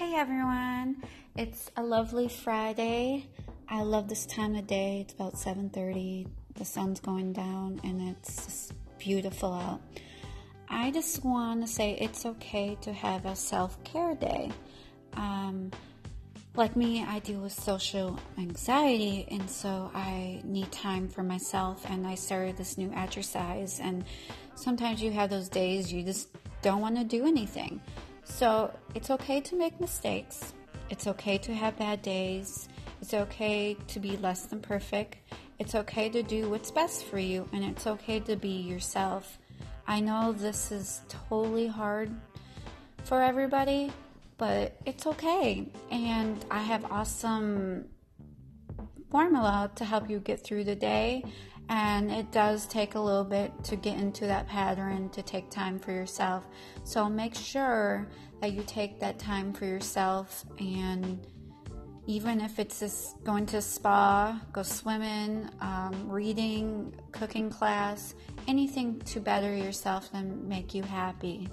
everyone. It's a lovely Friday. I love this time of day. It's about 7:30. The sun's going down and it's just beautiful out. I just want to say it's okay to have a self-care day. Um, like me, I deal with social anxiety, and so I need time for myself. And I started this new exercise, and sometimes you have those days you just don't want to do anything. So it's okay to make mistakes. It's okay to have bad days. It's okay to be less than perfect. It's okay to do what's best for you, and it's okay to be yourself. I know this is totally hard for everybody, but it's okay. And I have awesome formula to help you get through the day. And it does take a little bit to get into that pattern, to take time for yourself. So make sure that you take that time for yourself. And even if it's just going to spa, go swimming, um, reading, cooking class, anything to better yourself and make you happy.